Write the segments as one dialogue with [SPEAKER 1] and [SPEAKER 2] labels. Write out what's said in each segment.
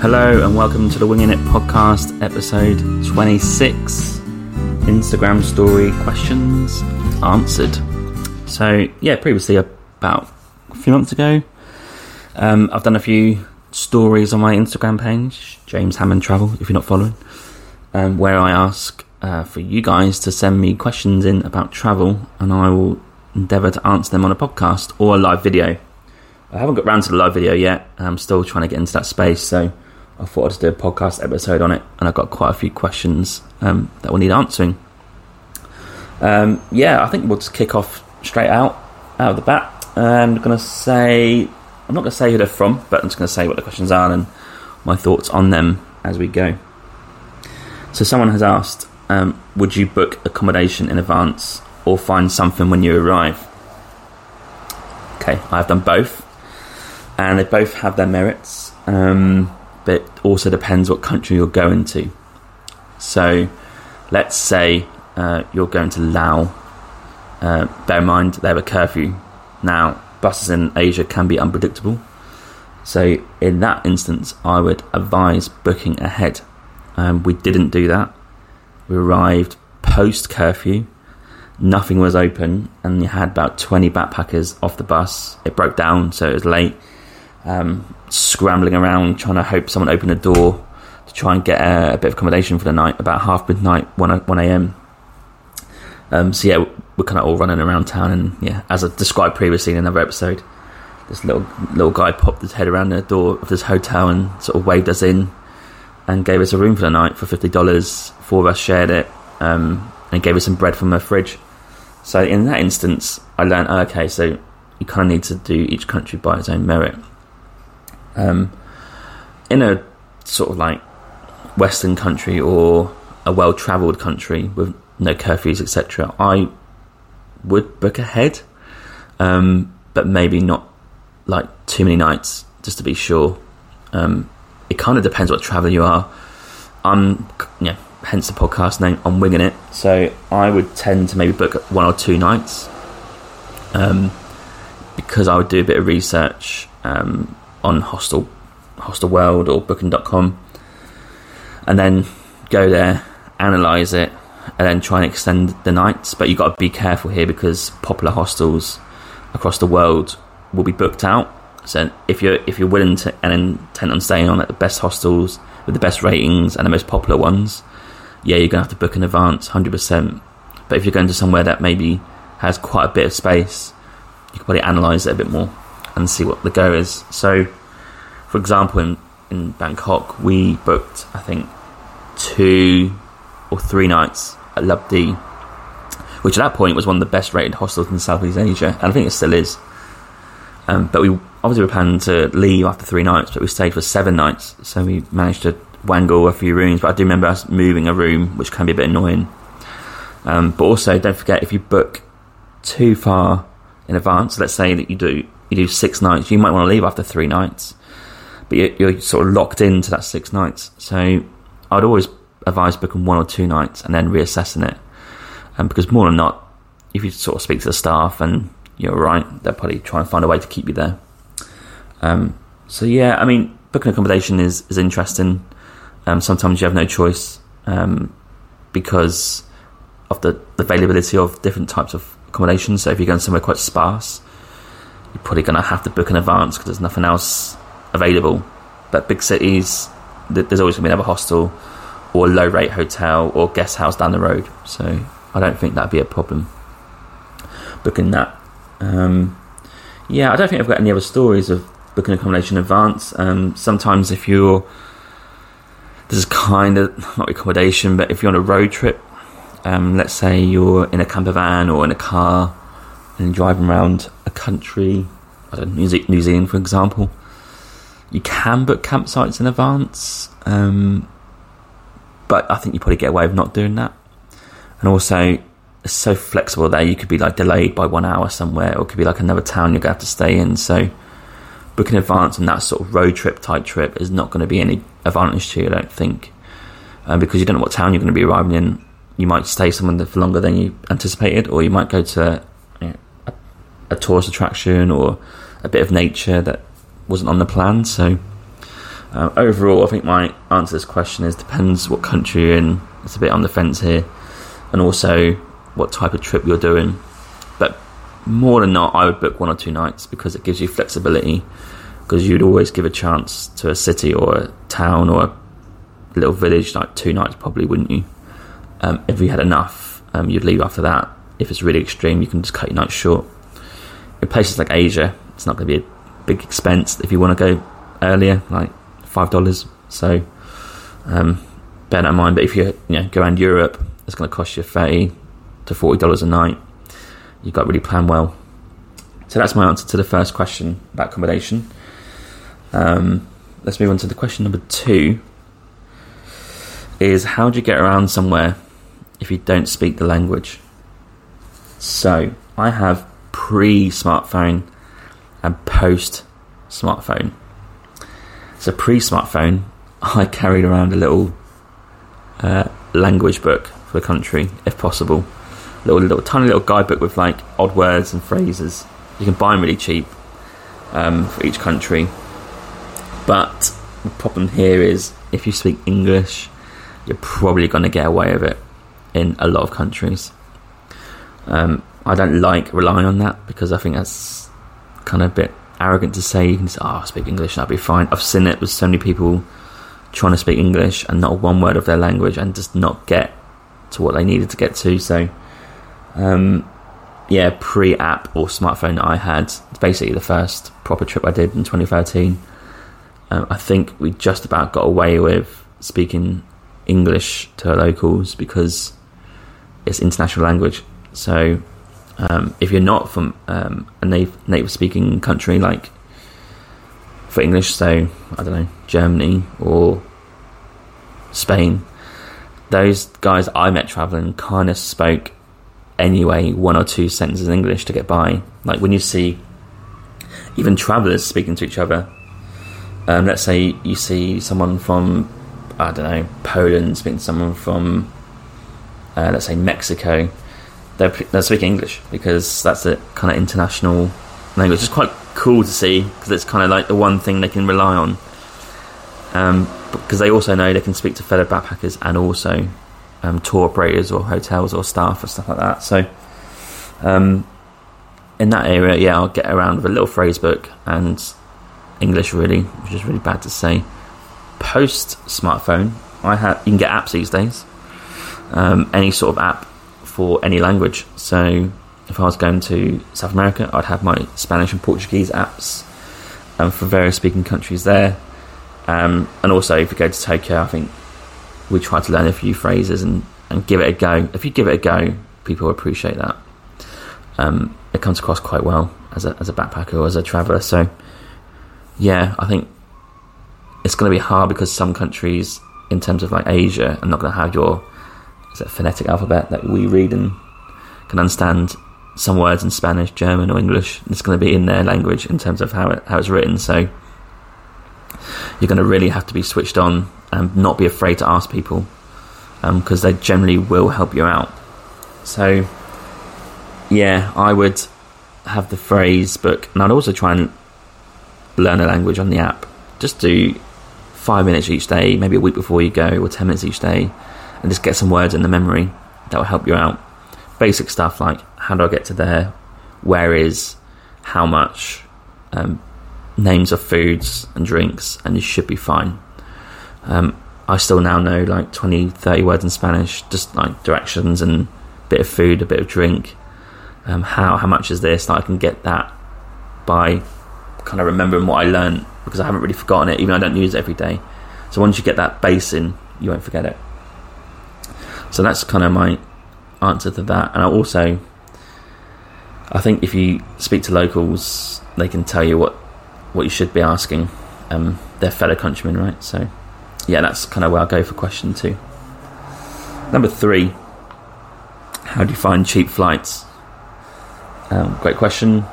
[SPEAKER 1] Hello and welcome to the Winging It podcast, episode 26 Instagram story questions answered. So, yeah, previously, about a few months ago, um, I've done a few stories on my Instagram page, James Hammond Travel, if you're not following, um, where I ask uh, for you guys to send me questions in about travel and I will endeavour to answer them on a podcast or a live video. I haven't got round to the live video yet. I'm still trying to get into that space, so I thought I'd just do a podcast episode on it, and I've got quite a few questions um, that will need answering. Um, yeah, I think we'll just kick off straight out out of the bat. I'm going to say I'm not going to say who they're from, but I'm just going to say what the questions are and my thoughts on them as we go. So someone has asked, um, would you book accommodation in advance or find something when you arrive? Okay, I've done both, and they both have their merits. Um, but it also depends what country you're going to. So, let's say uh, you're going to Laos. Uh, bear in mind they have a curfew. Now, buses in Asia can be unpredictable. So, in that instance, I would advise booking ahead. Um, we didn't do that. We arrived post curfew. Nothing was open, and you had about 20 backpackers off the bus. It broke down, so it was late um, scrambling around trying to hope someone opened a door to try and get a, a bit of accommodation for the night about half midnight, 1, 1 a.m. Um, so yeah, we're kind of all running around town, and yeah, as I described previously in another episode, this little little guy popped his head around the door of this hotel and sort of waved us in, and gave us a room for the night for fifty dollars. Four of us shared it, um, and gave us some bread from the fridge. So in that instance, I learned, oh, okay, so you kind of need to do each country by its own merit. Um, in a sort of like Western country or a well travelled country with no curfews, etc., I would book ahead, um, but maybe not like too many nights just to be sure. Um, it kind of depends what traveller you are. I'm, yeah, hence the podcast name. I'm winging it, so I would tend to maybe book one or two nights, um, because I would do a bit of research. Um, on Hostel, Hostel World or Booking.com, and then go there, analyze it, and then try and extend the nights. But you've got to be careful here because popular hostels across the world will be booked out. So if you're if you're willing to and intent on staying on at the best hostels with the best ratings and the most popular ones, yeah, you're gonna have to book in advance, hundred percent. But if you're going to somewhere that maybe has quite a bit of space, you can probably analyze it a bit more and see what the go is. So, for example, in, in Bangkok, we booked, I think, two or three nights at Lub d, which at that point was one of the best rated hostels in Southeast Asia, and I think it still is. Um, but we obviously were planning to leave after three nights, but we stayed for seven nights, so we managed to wangle a few rooms. But I do remember us moving a room, which can be a bit annoying. Um, but also, don't forget if you book too far in advance, let's say that you do you do six nights, you might want to leave after three nights, but you're, you're sort of locked into that six nights. So I'd always advise booking one or two nights and then reassessing it. Um, because more than not, if you sort of speak to the staff and you're right, they'll probably try and find a way to keep you there. Um, so yeah, I mean, booking accommodation is is interesting. Um, sometimes you have no choice um, because of the, the availability of different types of accommodation. So if you're going somewhere quite sparse, you're probably going to have to book in advance because there's nothing else available. But big cities, there's always going to be another hostel or low rate hotel or guest house down the road. So I don't think that'd be a problem booking that. Um, yeah, I don't think I've got any other stories of booking accommodation in advance. Um, sometimes if you're this is kind of not accommodation, but if you're on a road trip, um, let's say you're in a camper van or in a car and driving around a country, I don't know, New Zealand, for example, you can book campsites in advance, um, but I think you probably get away with not doing that. And also, it's so flexible there. You could be like delayed by one hour somewhere, or it could be like another town you're to have to stay in. So, booking in advance on that sort of road trip type trip is not going to be any advantage to you, I don't think, um, because you don't know what town you're going to be arriving in. You might stay somewhere for longer than you anticipated, or you might go to a tourist attraction or a bit of nature that wasn't on the plan. So Uh, overall, I think my answer to this question is depends what country you're in. It's a bit on the fence here, and also what type of trip you're doing. But more than not, I would book one or two nights because it gives you flexibility. Because you'd always give a chance to a city or a town or a little village, like two nights probably, wouldn't you? Um, if you had enough, um, you'd leave after that. If it's really extreme, you can just cut your nights short. In places like Asia, it's not going to be a big expense if you want to go earlier, like five dollars. So um, bear that in mind. But if you you know go around Europe, it's going to cost you thirty to forty dollars a night. You've got to really plan well. So that's my answer to the first question about accommodation. Um, let's move on to the question number two. Is how do you get around somewhere if you don't speak the language? So I have pre-smartphone and post-smartphone. So pre-smartphone, I carried around a little uh, language book for the country, if possible. Little, little, tiny little guidebook with like odd words and phrases. You can buy them really cheap um, for each country. But the problem here is if you speak English, you're probably going to get away with it in a lot of countries. Um, I don't like relying on that because I think that's kind of a bit arrogant to say you can say, oh, speak English, and that'll be fine. I've seen it with so many people trying to speak English and not one word of their language and just not get to what they needed to get to. So, um, yeah, pre app or smartphone I had, basically the first proper trip I did in 2013. Um, I think we just about got away with speaking English to locals because it's international language. So um, if you're not from um, a native, speaking country like for English, so I don't know Germany or Spain, those guys I met traveling kind of spoke anyway one or two sentences in English to get by. Like when you see even travelers speaking to each other. Um, let's say you see someone from I don't know Poland speaking to someone from uh, let's say Mexico they're, they're speaking English because that's a kind of international language. It's quite cool to see because it's kind of like the one thing they can rely on. Um, because they also know they can speak to fellow backpackers and also um, tour operators or hotels or staff or stuff like that. So, um, in that area, yeah, I'll get around with a little phrase book and English, really, which is really bad to say. Post smartphone, I have you can get apps these days. Um, any sort of app for any language. So if I was going to South America, I'd have my Spanish and Portuguese apps um, for various speaking countries there. Um, and also, if you go to Tokyo, I think we try to learn a few phrases and, and give it a go. If you give it a go, people appreciate that. Um, it comes across quite well as a, as a backpacker or as a traveller. So, yeah, I think it's going to be hard because some countries, in terms of like Asia, are not going to have your is it phonetic alphabet that we read and can understand some words in Spanish, German, or English. It's going to be in their language in terms of how it, how it's written. So you're going to really have to be switched on and not be afraid to ask people because um, they generally will help you out. So yeah, I would have the phrase book, and I'd also try and learn a language on the app. Just do five minutes each day, maybe a week before you go, or ten minutes each day and just get some words in the memory that will help you out. Basic stuff like how do I get to there, where is, how much, um, names of foods and drinks, and you should be fine. Um, I still now know like 20, 30 words in Spanish, just like directions and a bit of food, a bit of drink. Um, how how much is this? Like I can get that by kind of remembering what I learned because I haven't really forgotten it, even though I don't use it every day. So once you get that base in, you won't forget it. So that's kind of my answer to that. And I also, I think if you speak to locals, they can tell you what what you should be asking um, their fellow countrymen, right? So, yeah, that's kind of where I go for question two. Number three, how do you find cheap flights? Um, great question.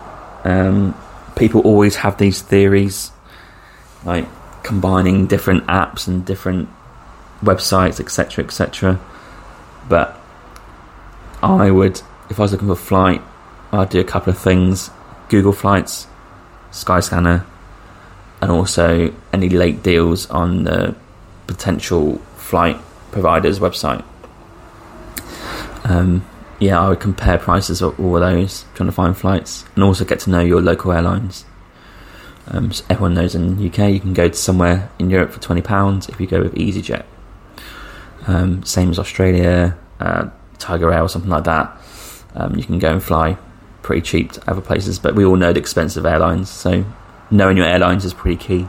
[SPEAKER 1] Um, people always have these theories, like combining different apps and different websites, etc., etc. But I would, if I was looking for a flight, I'd do a couple of things: Google Flights, Skyscanner, and also any late deals on the potential flight provider's website. Um, yeah, I would compare prices of all of those, trying to find flights, and also get to know your local airlines. Um, so everyone knows in the UK you can go to somewhere in Europe for twenty pounds if you go with EasyJet. Um, same as Australia, uh, Tiger Air or something like that. Um, you can go and fly pretty cheap to other places, but we all know the expensive airlines, so knowing your airlines is pretty key.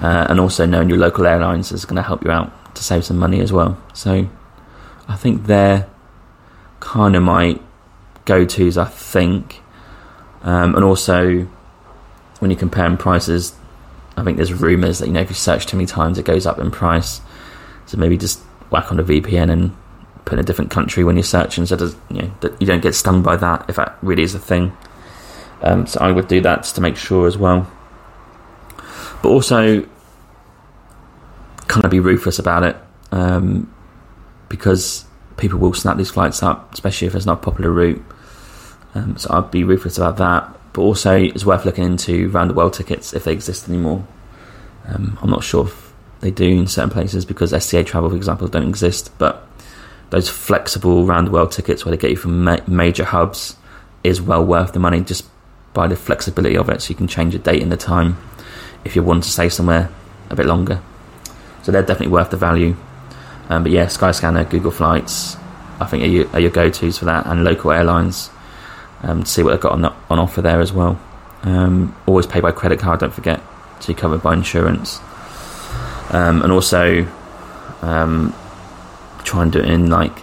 [SPEAKER 1] Uh, and also knowing your local airlines is going to help you out to save some money as well. So I think they're kind of my go tos, I think. Um, and also, when you're comparing prices, I think there's rumours that you know if you search too many times, it goes up in price. So maybe just whack on a VPN and put in a different country when you're searching, so does, you know that you don't get stung by that if that really is a thing. Um, so I would do that to make sure as well. But also, kind of be ruthless about it um, because people will snap these flights up, especially if it's not a popular route. Um, so I'd be ruthless about that. But also, it's worth looking into round the world tickets if they exist anymore. Um, I'm not sure if they do in certain places because STA travel, for example, don't exist. But those flexible round the world tickets where they get you from ma- major hubs is well worth the money just by the flexibility of it. So you can change the date and the time if you want to stay somewhere a bit longer. So they're definitely worth the value. Um, but yeah, Skyscanner, Google Flights, I think are your, are your go-tos for that, and local airlines. Um, to see what they've got on, on offer there as well. Um, always pay by credit card, don't forget, so you're covered by insurance. Um, and also, um, try and do it in like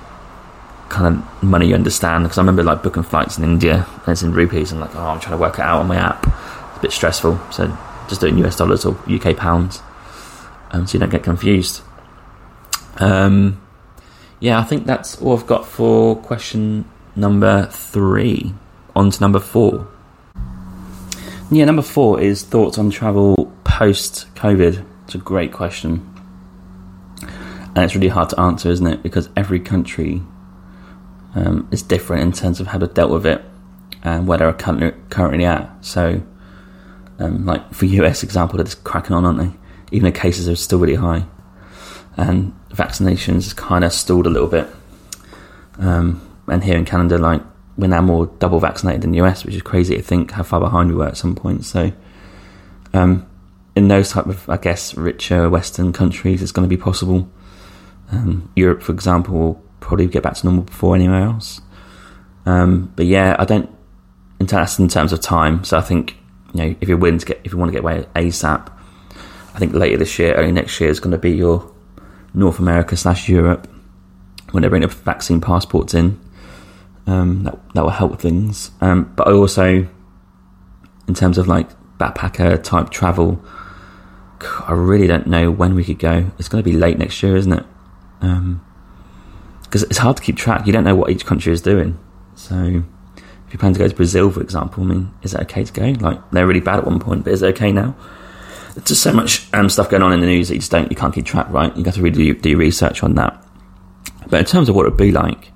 [SPEAKER 1] kind of money you understand. Because I remember like booking flights in India and it's in rupees, and like, oh, I'm trying to work it out on my app. It's a bit stressful, so just do it in US dollars or UK pounds, um, so you don't get confused. Um, yeah, I think that's all I've got for question number three. On to number four. Yeah, number four is thoughts on travel post COVID. It's a great question. And it's really hard to answer, isn't it? Because every country um, is different in terms of how they've dealt with it and where they're currently at. So, um, like for US example, they're just cracking on, aren't they? Even the cases are still really high. And vaccinations kind of stalled a little bit. Um, and here in Canada, like we're now more double vaccinated than the US, which is crazy to think how far behind we were at some point. So, um, in those type of, I guess, richer Western countries, it's going to be possible. Um, Europe, for example, will probably get back to normal before anywhere else. Um, but yeah, I don't. In terms, in terms of time, so I think you know if you're willing to get, if you want to get away ASAP, I think later this year, early next year is going to be your North America slash Europe when they bring the vaccine passports in. Um, that that will help things. Um, but I also, in terms of like backpacker type travel, I really don't know when we could go. It's going to be late next year, isn't it? Because um, it's hard to keep track. You don't know what each country is doing. So if you plan to go to Brazil, for example, I mean, is it okay to go? Like they're really bad at one point, but is it okay now? There's just so much um, stuff going on in the news that you just don't, you can't keep track, right? You got to really do, do research on that. But in terms of what it'd be like,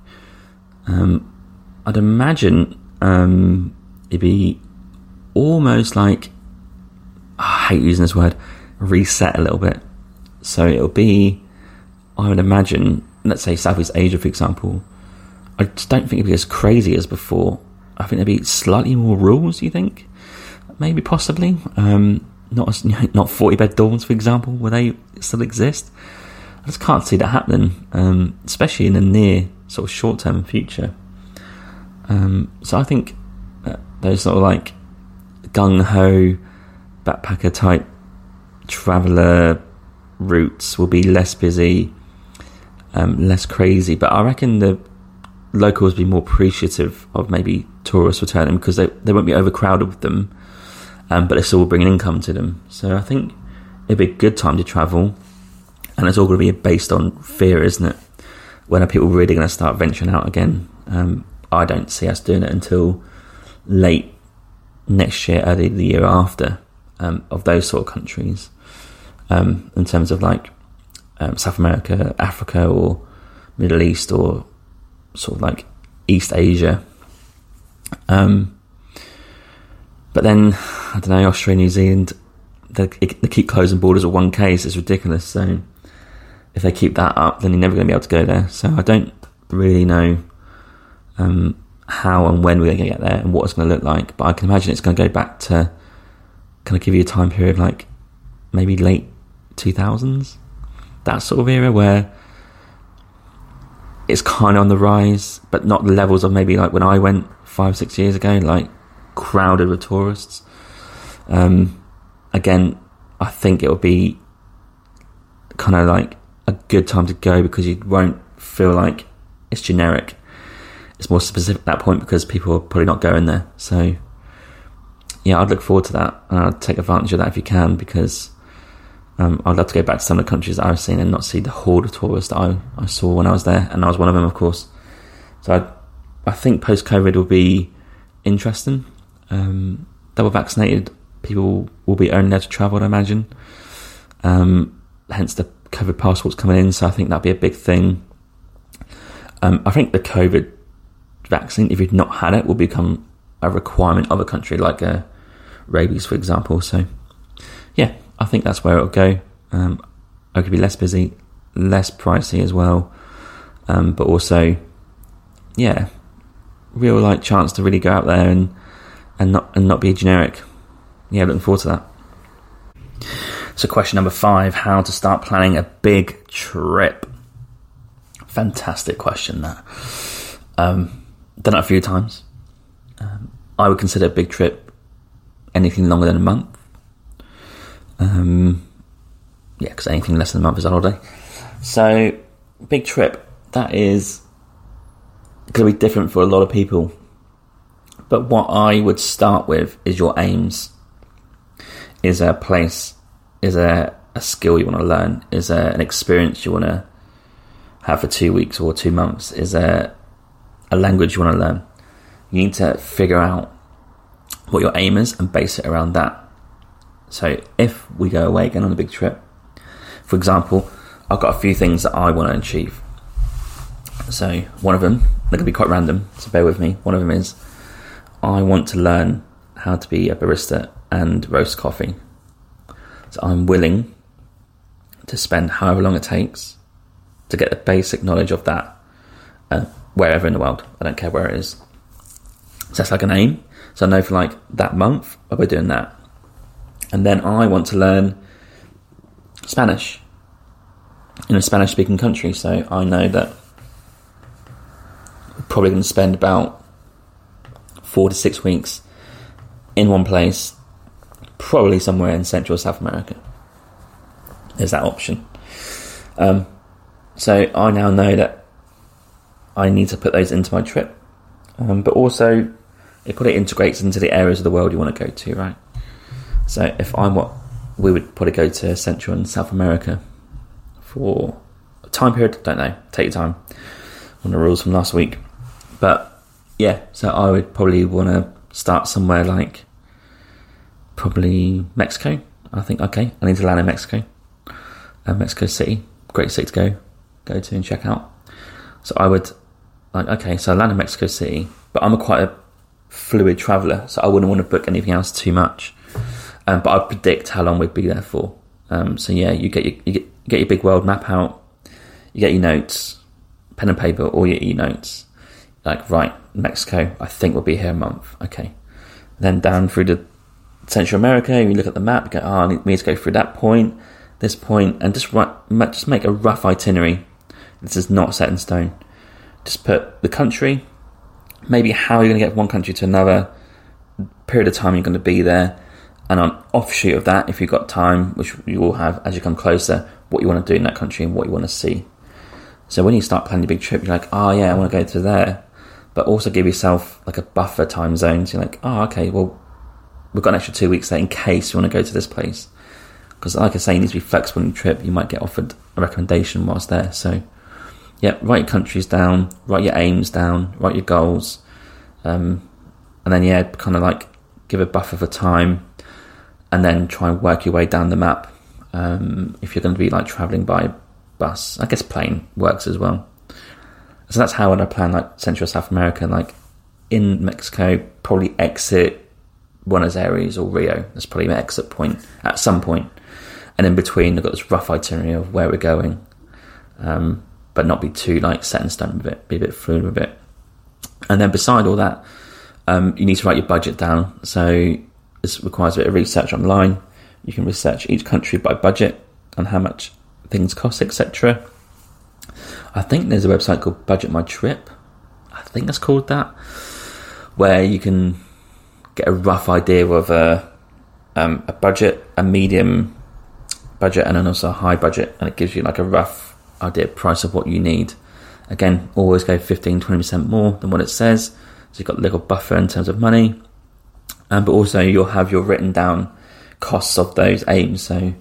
[SPEAKER 1] um, I'd imagine um, it'd be almost like I hate using this word reset a little bit. So it'll be, I would imagine, let's say Southeast Asia, for example. I just don't think it'd be as crazy as before. I think there'd be slightly more rules. You think? Maybe, possibly. Um, not as, not forty bed dorms, for example, where they still exist. I just can't see that happening, um, especially in the near sort of short term future. Um, so I think those sort of like gung ho backpacker type traveller routes will be less busy, um, less crazy. But I reckon the locals will be more appreciative of maybe tourists returning because they, they won't be overcrowded with them, um, but they still will bring an income to them. So I think it'd be a good time to travel, and it's all going to be based on fear, isn't it? When are people really going to start venturing out again? Um, I don't see us doing it until late next year, early the year after, um, of those sort of countries. Um, in terms of like um, South America, Africa, or Middle East, or sort of like East Asia. Um, but then I don't know, Australia, New Zealand, they, they keep closing borders at one case It's ridiculous. So if they keep that up, then you're never going to be able to go there. So I don't really know um, how and when we're going to get there and what it's going to look like. But I can imagine it's going to go back to kind of give you a time period like maybe late 2000s, that sort of era where it's kind of on the rise, but not the levels of maybe like when I went five, six years ago, like crowded with tourists. Um, again, I think it will be kind of like a good time to go because you won't feel like it's generic. It's more specific at that point because people are probably not going there. So, yeah, I'd look forward to that and I'd take advantage of that if you can because um, I'd love to go back to some of the countries I've seen and not see the horde of tourists that I, I saw when I was there, and I was one of them, of course. So I, I think post COVID will be interesting. Um, double vaccinated people will be only allowed to travel, I imagine. Um, hence the COVID passports coming in, so I think that'd be a big thing. Um, I think the COVID vaccine, if you've not had it, will become a requirement of a country, like uh, rabies, for example. So, yeah, I think that's where it'll go. Um, I could be less busy, less pricey as well, um, but also, yeah, real like chance to really go out there and and not and not be generic. Yeah, looking forward to that. So, question number five: How to start planning a big trip? Fantastic question. That um, done it a few times. Um, I would consider a big trip anything longer than a month. Um, yeah, because anything less than a month is a holiday. So, big trip, that is going to be different for a lot of people. But what I would start with is your aims. Is a place, is a, a skill you want to learn, is an experience you want to have for two weeks or two months, is a, a language you want to learn. You need to figure out what your aim is and base it around that. So if we go away again on a big trip, for example, I've got a few things that I want to achieve. So one of them, they're going to be quite random, so bear with me. One of them is I want to learn how to be a barista and roast coffee. So I'm willing to spend however long it takes to get the basic knowledge of that uh, wherever in the world. I don't care where it is. So that's like an aim. So I know for like that month, I'll be doing that and then I want to learn Spanish in a Spanish speaking country. So I know that I'm probably going to spend about four to six weeks in one place, probably somewhere in Central South America. There's that option. Um, so I now know that I need to put those into my trip, um, but also it probably integrates into the areas of the world you want to go to, right? So if I'm what we would probably go to Central and South America for a time period. Don't know. Take your time on the rules from last week. But yeah, so I would probably want to start somewhere like probably Mexico. I think okay, I need to land in Mexico, uh, Mexico City, great city to go go to and check out. So I would like okay, so I land in Mexico City, but I'm a quite a fluid traveller, so I wouldn't want to book anything else too much. Um, but I predict how long we'd be there for. Um, so yeah, you get your you get, get your big world map out, you get your notes, pen and paper, or your e notes. Like right, Mexico, I think we'll be here a month. Okay, then down through the Central America, you look at the map, go, oh, I need to go through that point, this point, and just write, just make a rough itinerary. This is not set in stone. Just put the country, maybe how you're going to get from one country to another, period of time you're going to be there, and on offshoot of that, if you've got time, which you will have as you come closer, what you want to do in that country and what you want to see. So when you start planning a big trip, you're like, oh yeah, I want to go to there, but also give yourself like a buffer time zone. So you're like, oh okay, well we've got an extra two weeks there in case you want to go to this place. Because like I say, you need to be flexible on your trip. You might get offered a recommendation whilst there. So yeah, write your countries down, write your aims down, write your goals, um, and then yeah, kind of like give a buffer for time and then try and work your way down the map. Um, if you're going to be like traveling by bus, I guess plane works as well. So that's how I plan like Central South America, like in Mexico, probably exit Buenos Aires or Rio. That's probably my exit point at some point. And in between, I've got this rough itinerary of where we're going, um, but not be too like set in stone with it. Be a bit fluid with it. And then beside all that, um, you need to write your budget down. So this requires a bit of research online. You can research each country by budget and how much things cost, etc. I think there's a website called Budget My Trip. I think that's called that, where you can get a rough idea of a um, a budget, a medium budget, and then also a high budget, and it gives you like a rough idea price of what you need. Again, always go 15 20% more than what it says, so you've got a little buffer in terms of money, um, but also you'll have your written down costs of those aims. So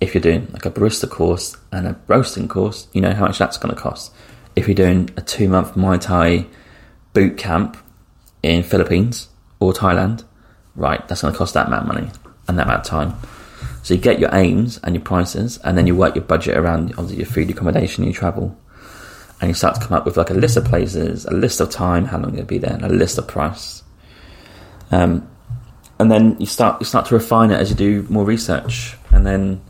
[SPEAKER 1] if you're doing like a barista course and a roasting course, you know how much that's going to cost. If you're doing a two month Muay Thai boot camp in Philippines or Thailand, right, that's going to cost that amount of money and that amount of time. So you get your aims and your prices, and then you work your budget around obviously your food, accommodation, your travel, and you start to come up with like a list of places, a list of time, how long to be there, and a list of price. Um, and then you start you start to refine it as you do more research, and then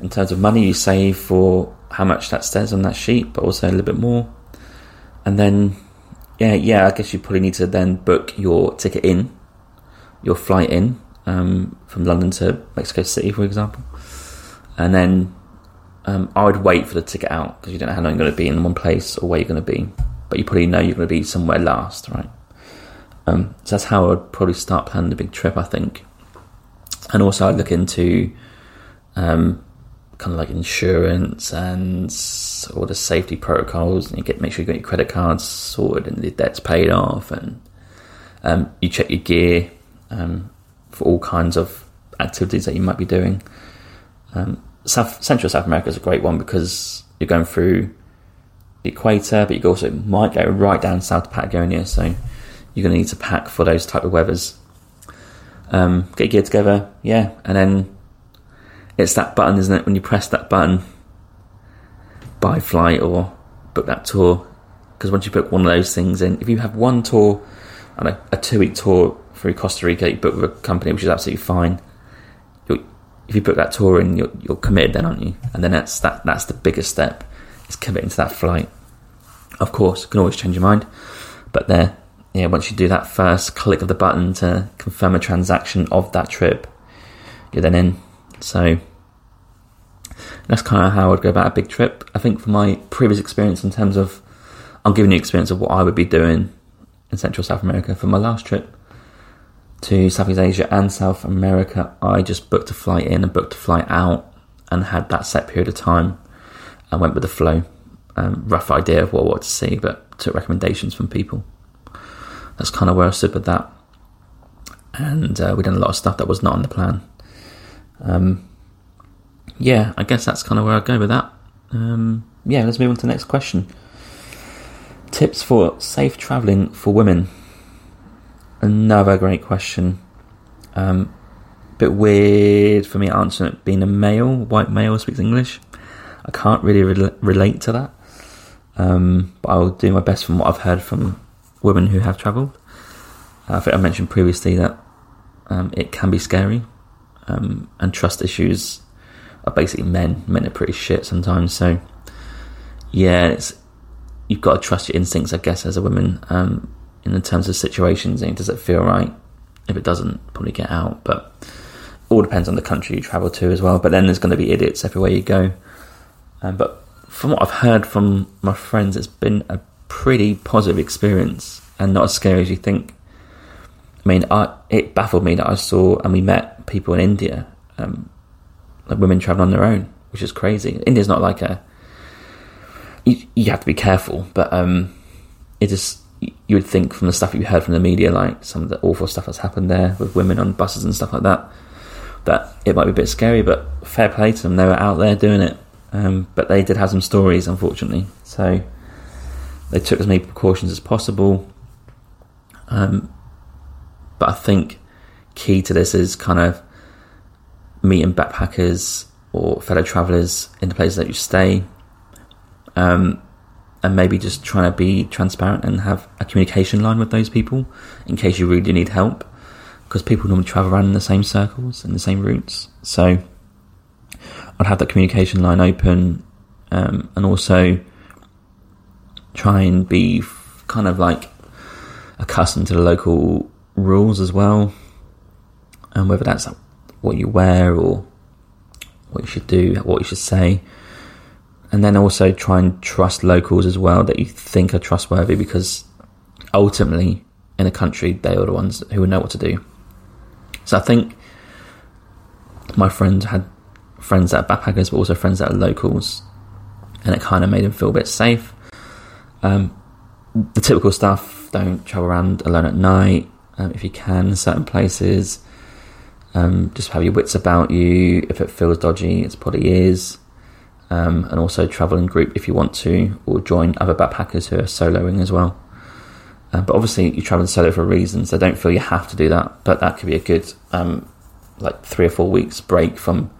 [SPEAKER 1] in terms of money, you save for how much that says on that sheet, but also a little bit more. And then, yeah, yeah, I guess you probably need to then book your ticket in, your flight in um, from London to Mexico City, for example. And then um, I would wait for the ticket out because you don't know how long you're going to be in one place or where you're going to be, but you probably know you're going to be somewhere last, right? Um, so that's how I would probably start planning the big trip, I think. And also, I'd look into um, kind of like insurance and all the safety protocols, and you get make sure you get your credit cards sorted and the debt's paid off, and um, you check your gear um, for all kinds of activities that you might be doing. Um, South, Central South America is a great one because you're going through the equator, but you also might go right down south to Patagonia, so you're going to need to pack for those type of weathers. Um, get your gear together, yeah, and then it's that button, isn't it? When you press that button, buy flight or book that tour. Because once you book one of those things in, if you have one tour and a, a two week tour through Costa Rica, you book with a company, which is absolutely fine. If you book that tour in, you're, you're committed then, aren't you? And then that's that. That's the biggest step. Is committing to that flight. Of course, you can always change your mind, but there, yeah. Once you do that first click of the button to confirm a transaction of that trip, you're then in. So that's kind of how I'd go about a big trip. I think for my previous experience, in terms of, I'm giving you experience of what I would be doing in Central South America for my last trip to Southeast Asia and South America. I just booked a flight in and booked a flight out and had that set period of time and went with the flow. Um, rough idea of what I wanted to see, but took recommendations from people. That's kind of where I stood with that. And uh, we done a lot of stuff that was not on the plan. Um, yeah, I guess that's kind of where I go with that. Um, yeah, let's move on to the next question. Tips for safe travelling for women. Another great question. Um, bit weird for me answering it being a male, white male speaks English. I can't really re- relate to that. Um, but I'll do my best from what I've heard from women who have travelled. I think I mentioned previously that um, it can be scary, um, and trust issues are basically men. Men are pretty shit sometimes. So yeah, it's you've got to trust your instincts, I guess, as a woman. Um, in the terms of situations, And does it feel right? If it doesn't, probably get out. But all depends on the country you travel to as well. But then there's going to be idiots everywhere you go. Um, but from what I've heard from my friends, it's been a pretty positive experience and not as scary as you think. I mean, I, it baffled me that I saw and we met people in India um, like women traveling on their own, which is crazy. India's not like a you, you have to be careful, but um, it is you would think from the stuff you heard from the media, like some of the awful stuff that's happened there with women on buses and stuff like that, that it might be a bit scary. But fair play to them; they were out there doing it. Um, but they did have some stories, unfortunately. So they took as many precautions as possible. Um, but I think key to this is kind of meeting backpackers or fellow travellers in the places that you stay, um, and maybe just trying to be transparent and have a communication line with those people in case you really do need help. because people normally travel around in the same circles and the same routes. So I'd have that communication line open, um, and also try and be kind of like accustomed to the local rules as well, and whether that's what you wear or what you should do, what you should say. And then also try and trust locals as well that you think are trustworthy because ultimately in a country they are the ones who know what to do. So I think my friends had friends that are backpackers but also friends that are locals and it kind of made them feel a bit safe. Um, the typical stuff, don't travel around alone at night um, if you can, certain places. Um, just have your wits about you. If it feels dodgy, it probably is. Um, and also travel in group if you want to, or join other backpackers who are soloing as well. Uh, but obviously, you travel solo for a reason, so don't feel you have to do that. But that could be a good, um, like three or four weeks break from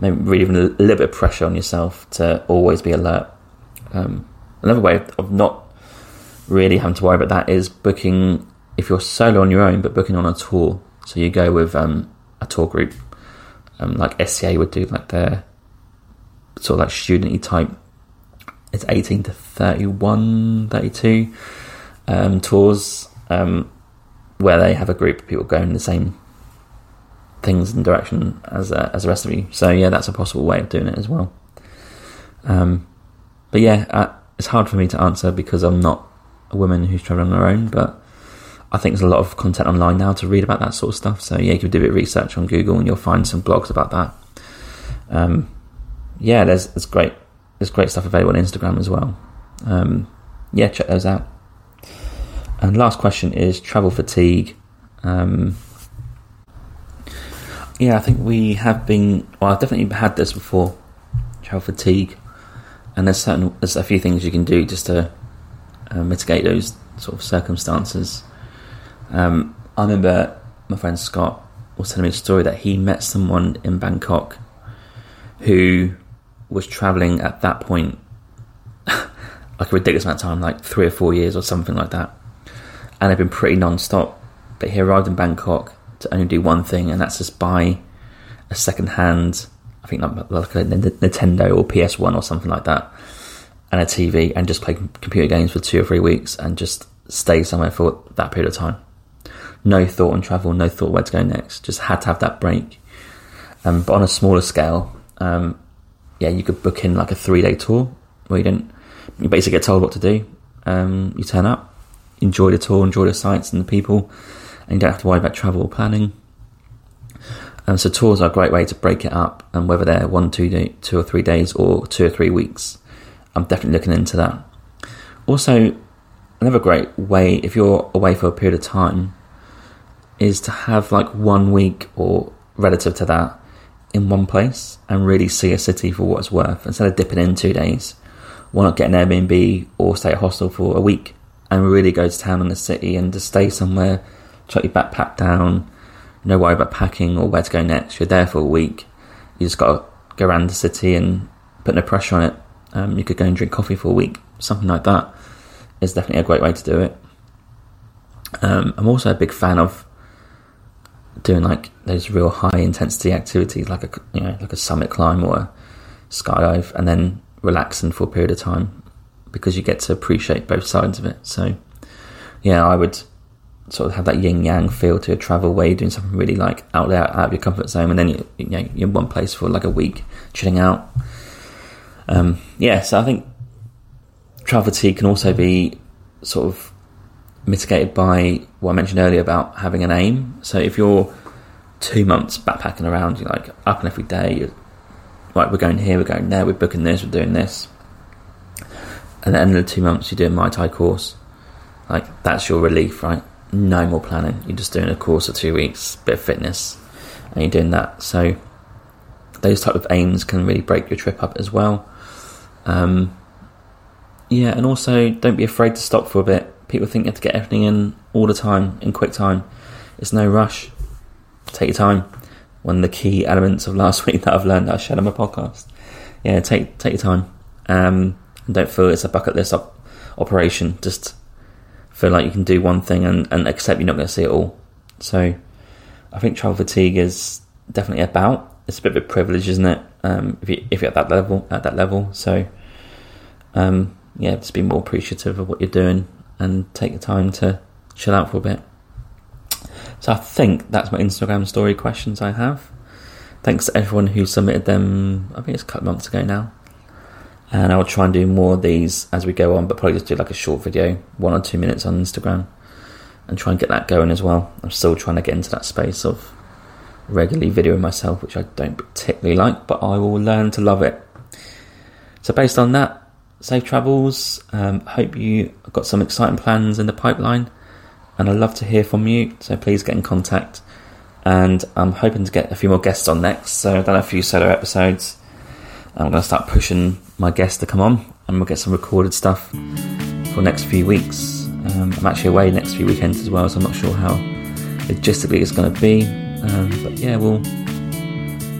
[SPEAKER 1] maybe even a little bit of pressure on yourself to always be alert. Um, another way of, not really having to worry about that is booking if you're solo on your own, but booking on a tour. So you go with um, a tour group, um, like STA would do, like their sort of like studenty type. It's 18 to 31, 32 um, tours um, where they have a group of people going the same things and direction as uh, as the rest of you. So yeah, that's a possible way of doing it as well. Um, but yeah, uh, it's hard for me to answer because I'm not a woman who's traveling on her own, but I think there's a lot of content online now to read about that sort of stuff. So yeah, you can do a bit of research on Google and you'll find some blogs about that. Um, yeah, there's there's great there's great stuff available on Instagram as well. Um, yeah, check those out. And last question is travel fatigue. Um, yeah, I think we have been. Well, I've definitely had this before. Travel fatigue, and there's certain there's a few things you can do just to uh, mitigate those sort of circumstances. Um, I remember my friend Scott was telling me a story that he met someone in Bangkok who was traveling at that point like a ridiculous amount of time, like three or four years or something like that, and had been pretty non-stop. But he arrived in Bangkok to only do one thing, and that's just buy a second-hand, I think like, like a Nintendo or PS1 or something like that, and a TV, and just play computer games for two or three weeks, and just stay somewhere for that period of time no thought on travel, no thought where to go next. Just had to have that break. Um, but on a smaller scale, um, yeah, you could book in like a three day tour where you don't, you basically get told what to do. Um, you turn up, enjoy the tour, enjoy the sights and the people, and you don't have to worry about travel or planning. Um, so tours are a great way to break it up, and whether they're one, two, day, two or three days, or two or three weeks, I'm definitely looking into that. Also, another great way if you're away for a period of time is to have like one week or relative to that in one place and really see a city for what it's worth instead of dipping in two days. Why not get an Airbnb or stay at a hostel for a week and really go to town in the city and just stay somewhere, chuck your backpack down, no worry about packing or where to go next. You're there for a week. You just got to go around the city and put no pressure on it. Um, you could go and drink coffee for a week, something like that is definitely a great way to do it. Um, I'm also a big fan of doing like those real high intensity activities, like a you know like a summit climb or a skydive, and then relaxing for a period of time because you get to appreciate both sides of it. So yeah, I would sort of have that yin yang feel to a travel you're doing something really like out there out of your comfort zone, and then you, you know you're in one place for like a week chilling out. Um, yeah, so I think travel fatigue can also be sort of mitigated by what I mentioned earlier about having an aim. So if you're two months backpacking around, you're like up and every day, you're like we're going here, we're going there, we're booking this, we're doing this. And at the end of the two months, you're doing Muay Thai course. Like that's your relief, right? No more planning. You're just doing a course for two weeks, bit of fitness, and you're doing that. So those type of aims can really break your trip up as well. Um, yeah, and also don't be afraid to stop for a bit people think you have to get everything in all the time in quick time. It's no rush. Take your time. One of the key elements of last week that I've learned that I shared on my podcast. Yeah, take take your time. Um, and don't feel it's a bucket list op- operation. Just feel like you can do one thing and, and accept you're not going to see it all. So, I think travel fatigue is definitely about. It's a bit of a privilege, isn't it? Um, if you if you're at that level, at that level, so um, yeah, just be more appreciative of what you're doing and take the time to chill out for a bit. So I think that's my Instagram story questions I have. Thanks to everyone who submitted them. I think it's a couple months ago now. And I will try and do more of these as we go on, but probably just do like a short video, one or two minutes on Instagram, and try and get that going as well. I'm still trying to get into that space of regularly videoing myself, which I don't particularly like, but I will learn to love it. So, based on that, safe travels. Um, hope you got some exciting plans in the pipeline, and I'd love to hear from you. So, please get in contact. And I'm hoping to get a few more guests on next. So, I've done a few solo episodes. I'm going to start pushing my guests to come on, and we'll get some recorded stuff for next few weeks. Um, I'm actually away next few weekends as well, so I'm not sure how logistically it's going to be. Um, but yeah, we'll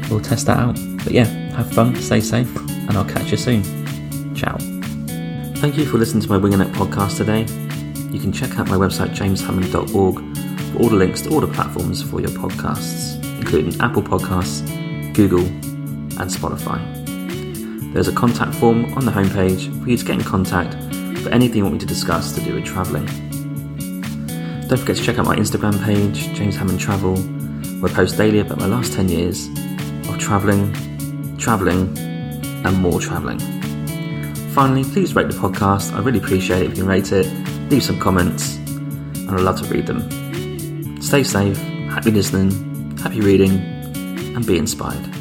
[SPEAKER 1] we'll test that out. But yeah, have fun, stay safe, and I'll catch you soon. Ciao. Thank you for listening to my Winging It podcast today. You can check out my website jameshammond.org for all the links to all the platforms for your podcasts, including Apple Podcasts, Google, and Spotify. There's a contact form on the homepage for you to get in contact for anything you want me to discuss to do with travelling. Don't forget to check out my Instagram page, James Hammond Travel, where I post daily about my last 10 years of travelling, travelling, and more travelling. Finally, please rate the podcast. I really appreciate it if you can rate it, leave some comments, and I'd love to read them. Stay safe, happy listening, happy reading, and be inspired.